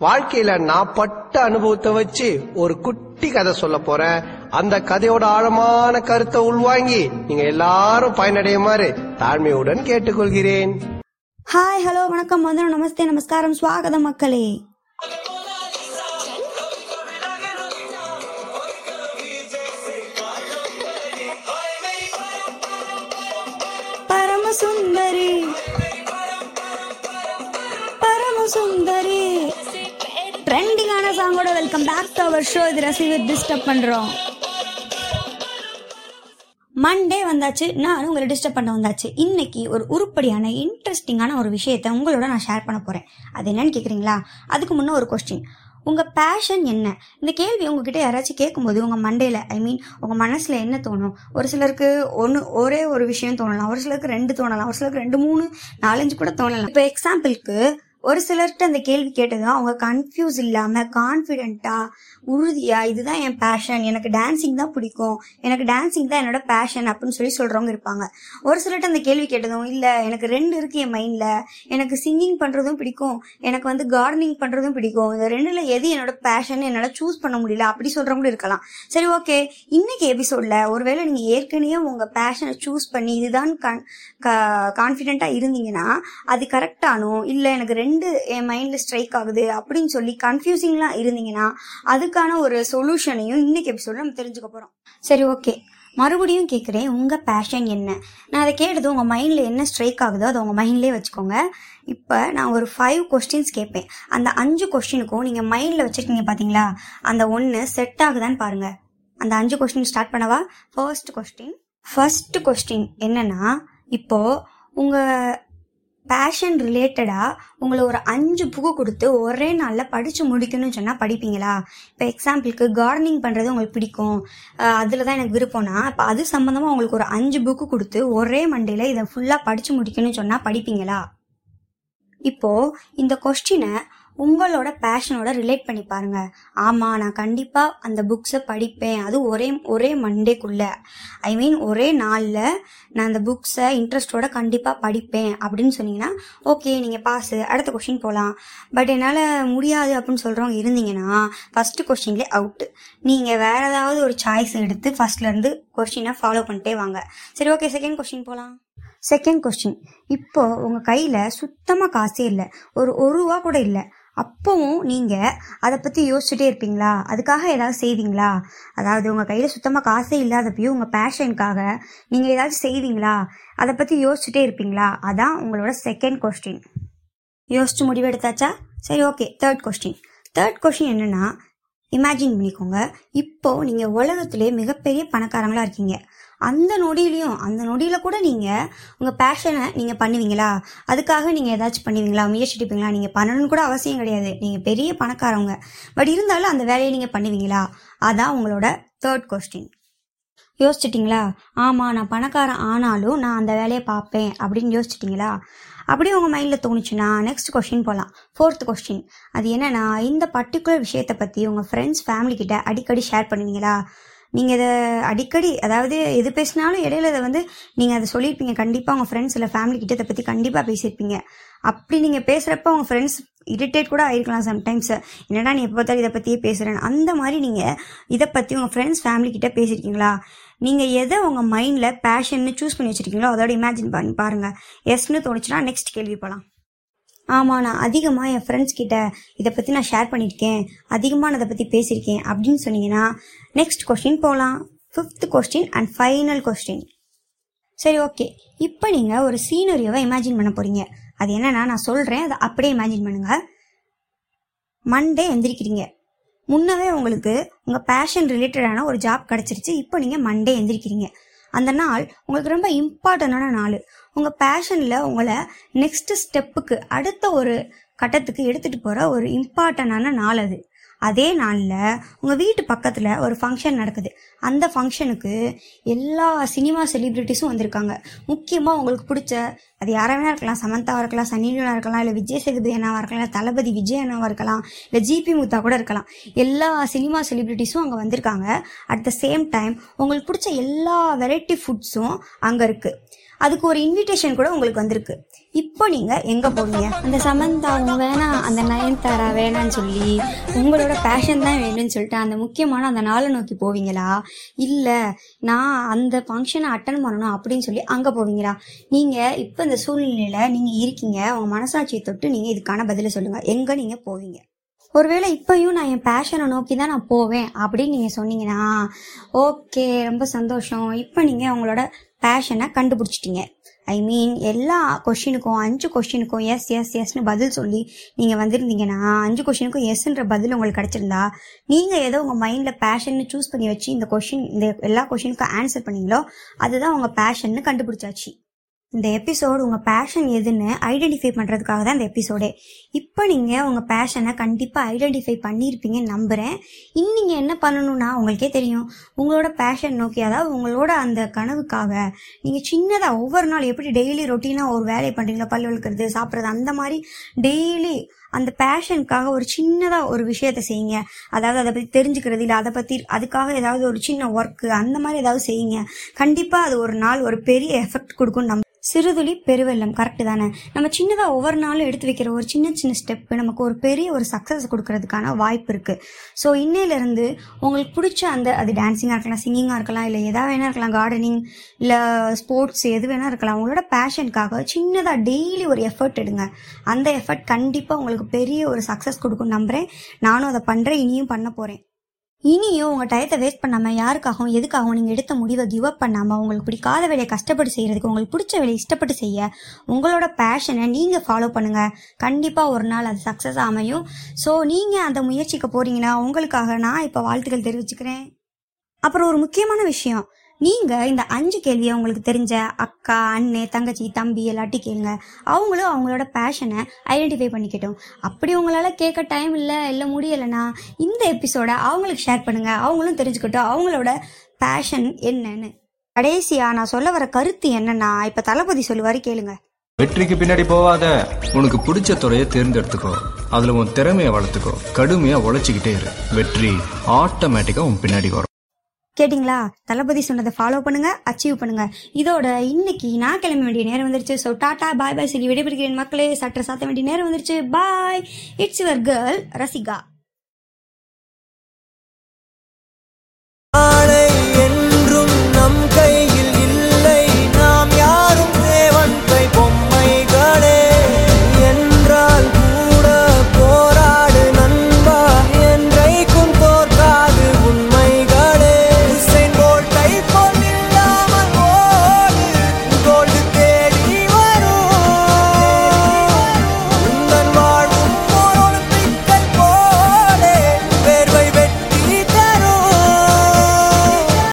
வாழ்க்கையில நான் பட்ட அனுபவத்தை வச்சு ஒரு குட்டி கதை சொல்ல போறேன். அந்த கதையோட ஆழமான கருத்தை உள்வாங்கி நீங்க எல்லாரும் பயனடையுமாறு தாழ்மையுடன் கேட்டுக்கொள்கிறேன். ஹாய் ஹலோ வணக்கம் வந்தனம் நமஸ்தே நமஸ்காரம் சுவாகதம் மக்களே. பரமசுந்தரி பரமசுந்தரி ட்ரெண்டிங்கான சாங்கோட welcome back to our show இது ரசிகர் டிஸ்டர்ப் பண்ணுறோம் மண்டே வந்தாச்சு. நானும் உங்களை டிஸ்டர்ப் பண்ண வந்தாச்சு. இன்னைக்கு ஒரு உருப்படியான இன்ட்ரெஸ்டிங்கான ஒரு விஷயத்தை உங்களோட நான் ஷேர் பண்ண போகிறேன் அது என்னன்னு கேட்குறீங்களா அதுக்கு முன்னே ஒரு கொஸ்டின் உங்கள் பேஷன் என்ன? இந்த கேள்வி உங்ககிட்ட யாராச்சும் கேட்கும்போது உங்கள் மண்டையில் ஐ மீன் உங்கள் மனசில் என்ன தோணும்? ஒரு சிலருக்கு ஒன்று ஒரே ஒரு விஷயம் தோணலாம். ஒரு சிலருக்கு ரெண்டு தோணலாம். ஒரு சிலருக்கு ரெண்டு மூணு நாலஞ்சு கூட தோணலாம். இப்போ எக்ஸாம்பிளுக்கு ஒரு சிலர்கிட்ட அந்த கேள்வி கேட்டதும் அவங்க கன்ஃபியூஸ் இல்லாம கான்ஃபிடென்ட்டா உறுதியா இதுதான் என் பேஷன் எனக்கு டான்சிங் தான் பிடிக்கும் எனக்கு டான்சிங் தான் என்னோட பேஷன் அப்படின்னு சொல்லி சொல்றவங்க இருப்பாங்க. ஒரு சிலர்கிட்ட அந்த கேள்வி கேட்டதும் இல்ல எனக்கு ரெண்டு இருக்கு என் மைண்ட்ல எனக்கு சிங்கிங் பண்றதும் பிடிக்கும் எனக்கு வந்து கார்டனிங் பண்றதும் பிடிக்கும் இந்த ரெண்டுல எது என்னோட பேஷன் என்னால சூஸ் பண்ண முடியல அப்படி சொல்றவங்களும் இருக்கலாம். சரி ஓகே இன்னைக்கு எபிசோட்ல ஒருவேளை நீங்க ஏற்கனவே உங்க பேஷனை சூஸ் பண்ணி இதுதான் கான்ஃபிடென்ட்டா இருந்தீங்கன்னா அது கரெக்டானோ இல்ல எனக்கு ரெண்டு ரெண்டு என் மைண்ட்ல ஸ்ட்ரைக் ஆகுது அப்படின்னு சொல்லி கன்ஃபியூசிங்லாம் இருந்தீங்கன்னா அதுக்கான ஒரு சொல்யூஷனையும் இன்னைக்கு எபிசோட நம்ம தெரிஞ்சுக்க போறோம். சரி ஓகே மறுபடியும் கேட்குறேன் உங்கள் பேஷன் என்ன? நான் அதை கேட்டது உங்கள் மைண்டில் என்ன ஸ்ட்ரைக் ஆகுதோ அதை உங்கள் மைண்ட்லேயே வச்சுக்கோங்க. இப்போ நான் ஒரு ஃபைவ் கொஸ்டின்ஸ் கேட்பேன். அந்த அஞ்சு கொஸ்டினுக்கும் நீங்கள் மைண்டில் வச்சுருக்கீங்க பார்த்தீங்களா அந்த ஒன்று செட் ஆகுதான்னு பாருங்கள் அந்த அஞ்சு கொஸ்டின் ஸ்டார்ட் பண்ணவா? ஃபர்ஸ்ட் கொஸ்டின் ஃபர்ஸ்ட் கொஸ்டின் என்னன்னா இப்போது உங்கள் பேஷன் ரிலேட்டடாக உங்களை ஒரு அஞ்சு புக்கு கொடுத்து ஒரே நாளில் படித்து முடிக்கணும்னு சொன்னால் படிப்பீங்களா? இப்போ எக்ஸாம்பிளுக்கு கார்டனிங் பண்ணுறது உங்களுக்கு பிடிக்கும். அதில் தான் எனக்கு விருப்பம்னா இப்போ அது சம்மந்தமாக உங்களுக்கு ஒரு அஞ்சு புக்கு கொடுத்து ஒரே மண்டேல இதை ஃபுல்லாக படித்து முடிக்கணும்னு சொன்னால் படிப்பீங்களா? இப்போது இந்த கொஸ்டினை உங்களோட பேஷனோட ரிலேட் பண்ணி பாருங்க. ஆமா நான் கண்டிப்பா அந்த புக்ஸை படிப்பேன். அது ஒரே ஒரே மண்டேக்குள்ள ஐ மீன் ஒரே நாளில் நான் அந்த புக்ஸை இன்ட்ரெஸ்டோட கண்டிப்பா படிப்பேன். அப்படின்னு சொன்னீங்கன்னா ஓகே நீங்க பாஸ் அடுத்த கொஸ்டின் போகலாம் பட் என்னால் முடியாது அப்படின்னு சொல்றவங்க இருந்தீங்கன்னா ஃபர்ஸ்ட் கொஸ்டின்லேயே அவுட் நீங்க வேற ஏதாவது ஒரு சாய்ஸ் எடுத்து ஃபர்ஸ்ட்ல இருந்து கொஸ்டினை ஃபாலோ பண்ணிட்டே வாங்க. சரி ஓகே செகண்ட் கொஸ்டின் போகலாம் செகண்ட் கொஸ்டின் இப்போ உங்க கையில சுத்தமா காசே இல்லை. ஒரு ஒரு ரூபா கூட இல்லை. அப்பவும் நீங்கள் அதை பற்றி யோசிச்சுட்டே இருப்பீங்களா? அதுக்காக ஏதாவது செய்வீங்களா? அதாவது உங்கள் கையில் சுத்தமாக காசே இல்லாதப்பையும் உங்கள் பேஷனுக்காக நீங்கள் ஏதாவது செய்வீங்களா? அதை பற்றி யோசிச்சுட்டே இருப்பீங்களா? அதான் உங்களோட செகண்ட் கொஸ்டின் யோசிச்சு முடிவெடுத்தாச்சா? சரி okay third question third question என்னென்னா இமேஜின் பண்ணிக்கோங்க. இப்போ நீங்க உலகத்திலே மிகப்பெரிய பணக்காரங்களா இருக்கீங்க. அந்த நொடியிலையும் அந்த நொடியில கூட நீங்க உங்க பேஷனை நீங்க பண்ணுவீங்களா? அதுக்காக நீங்க ஏதாச்சும் பண்ணுவீங்களா? முயற்சி எடுப்பீங்களா? நீங்க பண்ணணும்னு கூட அவசியம் கிடையாது. நீங்க பெரிய பணக்காரவங்க. பட் இருந்தாலும் அந்த வேலையை நீங்க பண்ணுவீங்களா? அதான் உங்களோட தேர்ட் கொஸ்டின் யோசிச்சிட்டிங்களா? ஆமா நான் பணக்காரன் ஆனாலும் நான் அந்த வேலையை பார்ப்பேன் அப்படின்னு யோசிச்சிட்டிங்களா? அப்படியே உங்கள் மைண்டில் தோணுச்சுன்னா நெக்ஸ்ட் கொஸ்டின் போகலாம் ஃபோர்த் கொஸ்டின் அது என்னென்னா இந்த பர்டிகுலர் விஷயத்தை பற்றி உங்கள் ஃப்ரெண்ட்ஸ் ஃபேமிலிக்கிட்ட அடிக்கடி ஷேர் பண்ணுவீங்களா? நீங்கள் இதை அடிக்கடி அதாவது எது பேசினாலும் இடையில இதை வந்து நீங்கள் அதை சொல்லியிருப்பீங்க. கண்டிப்பாக உங்கள் ஃப்ரெண்ட்ஸ் இல்லை ஃபேமிலிக்கிட்ட இதை பற்றி கண்டிப்பாக பேசியிருப்பீங்க. அப்படி நீங்கள் பேசுகிறப்ப உங்கள் ஃப்ரெண்ட்ஸ் இரிட்டேட் கூட ஆயிருக்கலாம் சம்டைம்ஸ் என்னடா நீ எப்போ பார்த்தாலும் இதை பற்றியே பேசுகிறேன் அந்த மாதிரி நீங்கள் இதை பற்றி உங்கள் ஃப்ரெண்ட்ஸ் ஃபேமிலி கிட்டே பேசியிருக்கீங்களா நீங்கள் எதை உங்கள் மைண்டில் பேஷன்னு சூஸ் பண்ணி வச்சிருக்கீங்களோ அதோட இமேஜின் பண்ணி பாருங்கள் எஸ்ன்னு தோணுச்சுன்னா நெக்ஸ்ட் கேள்வி போகலாம் ஆமாம் நான் அதிகமாக என் ஃப்ரெண்ட்ஸ் கிட்ட இதை பற்றி நான் ஷேர் பண்ணியிருக்கேன். அதிகமாக நான் இதை பற்றி பேசியிருக்கேன் அப்படின்னு சொன்னீங்கன்னா நெக்ஸ்ட் கொஸ்டின் போகலாம் fifth question and final question சரி ஓகே இப்போ நீங்கள் ஒரு சீனரியோவை இமேஜின் பண்ண போகிறீங்க அது என்னன்னா நான் சொல்கிறேன் அதை அப்படியே இமேஜின் பண்ணுங்க. மண்டே எந்திரிக்கிறீங்க. முன்னவே உங்களுக்கு உங்கள் பேஷன் ரிலேட்டடான ஒரு ஜாப் கிடச்சிருச்சு. இப்போ நீங்கள் மண்டே எந்திரிக்கிறீங்க. அந்த நாள் உங்களுக்கு ரொம்ப இம்பார்ட்டண்டான நாள். உங்கள் பேஷனில் உங்களை நெக்ஸ்ட் ஸ்டெப்புக்கு அடுத்த ஒரு கட்டத்துக்கு எடுத்துகிட்டு போகிற ஒரு இம்பார்ட்டண்டான நாள் அது. அதே நாளில் உங்கள் வீட்டு பக்கத்தில் ஒரு ஃபங்க்ஷன் நடக்குது. அந்த ஃபங்க்ஷனுக்கு எல்லா சினிமா செலிப்ரிட்டிஸும் வந்திருக்காங்க. முக்கியமாக உங்களுக்கு பிடிச்ச அது யாராக வேணா இருக்கலாம் சமந்தாவாக இருக்கலாம் சன்னி இருக்கலாம் இல்லை விஜய் சேதுபதி அண்ணாவாக இருக்கலாம் இல்லை தளபதி விஜய் அண்ணாவாக இருக்கலாம் இல்லை ஜிபி முத்தா கூட இருக்கலாம். எல்லா சினிமா செலிப்ரிட்டிஸும் அங்கே வந்திருக்காங்க. அட் த சேம் டைம் உங்களுக்கு பிடிச்ச எல்லா வெரைட்டி ஃபுட்ஸும் அங்கே இருக்குது அதுக்கு ஒரு இன்விடேஷன் கூட உங்களுக்கு வந்திருக்கு. இப்போ நீங்க எங்க போவீங்க? அந்த சமந்தாவும் வேணாம் அந்த நயன்தாரா வேணாம்னு சொல்லி உங்களோட பேஷன் தான் வேணும்னு சொல்லிட்டு அந்த முக்கியமான அந்த நாளை நோக்கி போவீங்களா? இல்ல நான் அந்த ஃபங்க்ஷனை அட்டன் பண்ணணும் அப்படின்னு சொல்லி அங்க போவீங்களா? நீங்க இப்ப இந்த சூழ்நிலையில நீங்க இருக்கீங்க. உங்க மனசாட்சியை தொட்டு நீங்க இதுக்கான பதில சொல்லுங்க. எங்க நீங்க போவீங்க? ஒருவேளை இப்பயும் நான் என் பேஷனை நோக்கி தான் நான் போவேன் அப்படின்னு நீங்கள் சொன்னீங்கன்னா ஓகே ரொம்ப சந்தோஷம். இப்போ நீங்கள் உங்களோட பேஷனை கண்டுபிடிச்சிட்டீங்க. ஐ மீன் எல்லா கொஷினுக்கும் அஞ்சு கொஷினுக்கும் எஸ் எஸ் எஸ்னு பதில் சொல்லி நீங்கள் வந்திருந்தீங்கன்னா அஞ்சு கொஷினுக்கும் எஸ்ன்ற பதில் உங்களுக்கு கிடச்சிருந்தா நீங்கள் ஏதோ உங்கள் மைண்டில் பேஷன்னு சூஸ் பண்ணி வச்சு இந்த கொஷின் இந்த எல்லா கொஷினுக்கும் ஆன்சர் பண்ணீங்களோ அதுதான் உங்கள் பேஷன்னு கண்டுபிடிச்சாச்சு. இந்த எபிசோடு உங்கள் பேஷன் எதுன்னு ஐடென்டிஃபை பண்ணுறதுக்காக தான் இந்த எபிசோடே இப்போ நீங்கள் உங்கள் பேஷனை கண்டிப்பாக ஐடென்டிஃபை பண்ணியிருப்பீங்கன்னு நம்புகிறேன் இன்னும் நீங்கள் என்ன பண்ணணும்னா உங்களுக்கே தெரியும். உங்களோட பேஷன் நோக்கி அதாவது உங்களோட அந்த கனவுக்காக நீங்கள் சின்னதாக ஒவ்வொரு நாள் எப்படி டெய்லி ரொட்டீனாக ஒரு வேலையை பண்ணுறீங்களா பல் வளர்க்குறது சாப்பிட்றது அந்த மாதிரி டெய்லி அந்த பேஷனுக்காக ஒரு சின்னதாக ஒரு விஷயத்த செய்யுங்க. அதாவது அதை பற்றி தெரிஞ்சுக்கிறது இல்லை அதை பற்றி அதுக்காக ஏதாவது ஒரு சின்ன ஒர்க்கு அந்த மாதிரி ஏதாவது செய்யுங்க. கண்டிப்பாக அது ஒரு நாள் ஒரு பெரிய எஃபெக்ட் கொடுக்கும் நம்ம. சிறுதுளி பெருவெல்லம் கரெக்டு தானே? நம்ம சின்னதாக ஒவ்வொரு நாளும் எடுத்து வைக்கிற ஒரு சின்ன சின்ன ஸ்டெப்பு நமக்கு ஒரு பெரிய ஒரு சக்ஸஸ் கொடுக்கறதுக்கான வாய்ப்பு இருக்குது ஸோ இன்னையிலேருந்து உங்களுக்கு பிடிச்ச அந்த அது டான்ஸிங்காக இருக்கலாம் சிங்கிங்காக இருக்கலாம் இல்லை எதாவது வேணா இருக்கலாம் கார்டனிங் இல்லை ஸ்போர்ட்ஸ் எது வேணா இருக்கலாம் உங்களோட பேஷனுக்காக சின்னதாக டெய்லி ஒரு எஃபர்ட் எடுங்க. அந்த எஃபர்ட் கண்டிப்பாக உங்களுக்கு பெரிய ஒரு சக்ஸஸ் கொடுக்கும் நம்புகிறேன் நானும் அதை பண்ணுறேன் இனியும் பண்ண போகிறேன் இனியும் உங்கள் டயத்தை வேஸ்ட் பண்ணாமல் யாருக்காகவும் எதுக்காகவும் நீங்கள் எடுத்த முடிவை கிவ் அப் பண்ணாமல் உங்களுக்கு பிடிக்காத வேலையை கஷ்டப்பட்டு செய்கிறதுக்கு உங்களுக்கு பிடிச்ச வேலையை இஷ்டப்பட்டு செய்ய உங்களோட பேஷனை நீங்கள் ஃபாலோ பண்ணுங்கள் கண்டிப்பாக ஒரு நாள் அது சக்ஸஸ் அமையும். ஸோ நீங்கள் அந்த முயற்சிக்க போகிறீங்கன்னா உங்களுக்காக நான் இப்போ வாழ்த்துக்கள் தெரிவிச்சுக்கிறேன். அப்புறம் ஒரு முக்கியமான விஷயம். நீங்கள் இந்த அஞ்சு கேள்வியை உங்களுக்கு தெரிஞ்ச அக்கா அண்ணே தங்கச்சி தம்பி எல்லாத்தையும் கேளுங்க. அவங்களும் அவங்களோட பேஷனை ஐடென்டிஃபை பண்ணிக்கிட்டோம். அப்படி உங்களால் கேட்க டைம் இல்லை இல்லை முடியலைன்னா இந்த எபிசோட அவங்களுக்கு ஷேர் பண்ணுங்க. அவங்களும் தெரிஞ்சுக்கிட்டோம். அவங்களோட பேஷன் என்னன்னு. கடைசியா நான் சொல்ல வர கருத்து என்னன்னா இப்ப தளபதி சொல்லுவாரு கேளுங்க. வெற்றிக்கு பின்னாடி போவாத. உனக்கு பிடிச்ச துறையை தேர்ந்தெடுத்துக்கோ. அதுல உன் திறமையை வளர்த்துக்கோ. கடுமையா உழைச்சிக்கிட்டே இரு. வெற்றி ஆட்டோமேட்டிக்கா உன் பின்னாடி வரும். கேட்டிங்களா? தளபதி சொன்னதை ஃபாலோ பண்ணுங்க அச்சீவ் பண்ணுங்க. இதோட இன்னைக்கு நான் கிளம்ப வேண்டிய நேரம் வந்துருச்சு. ஸோ டாடா பாய் பாய் சொல்லி விடைபெறுகிறேன் மக்களே. சட்டை சாத்த வேண்டிய நேரம் வந்துருச்சு. Bye it's your girl Rasika.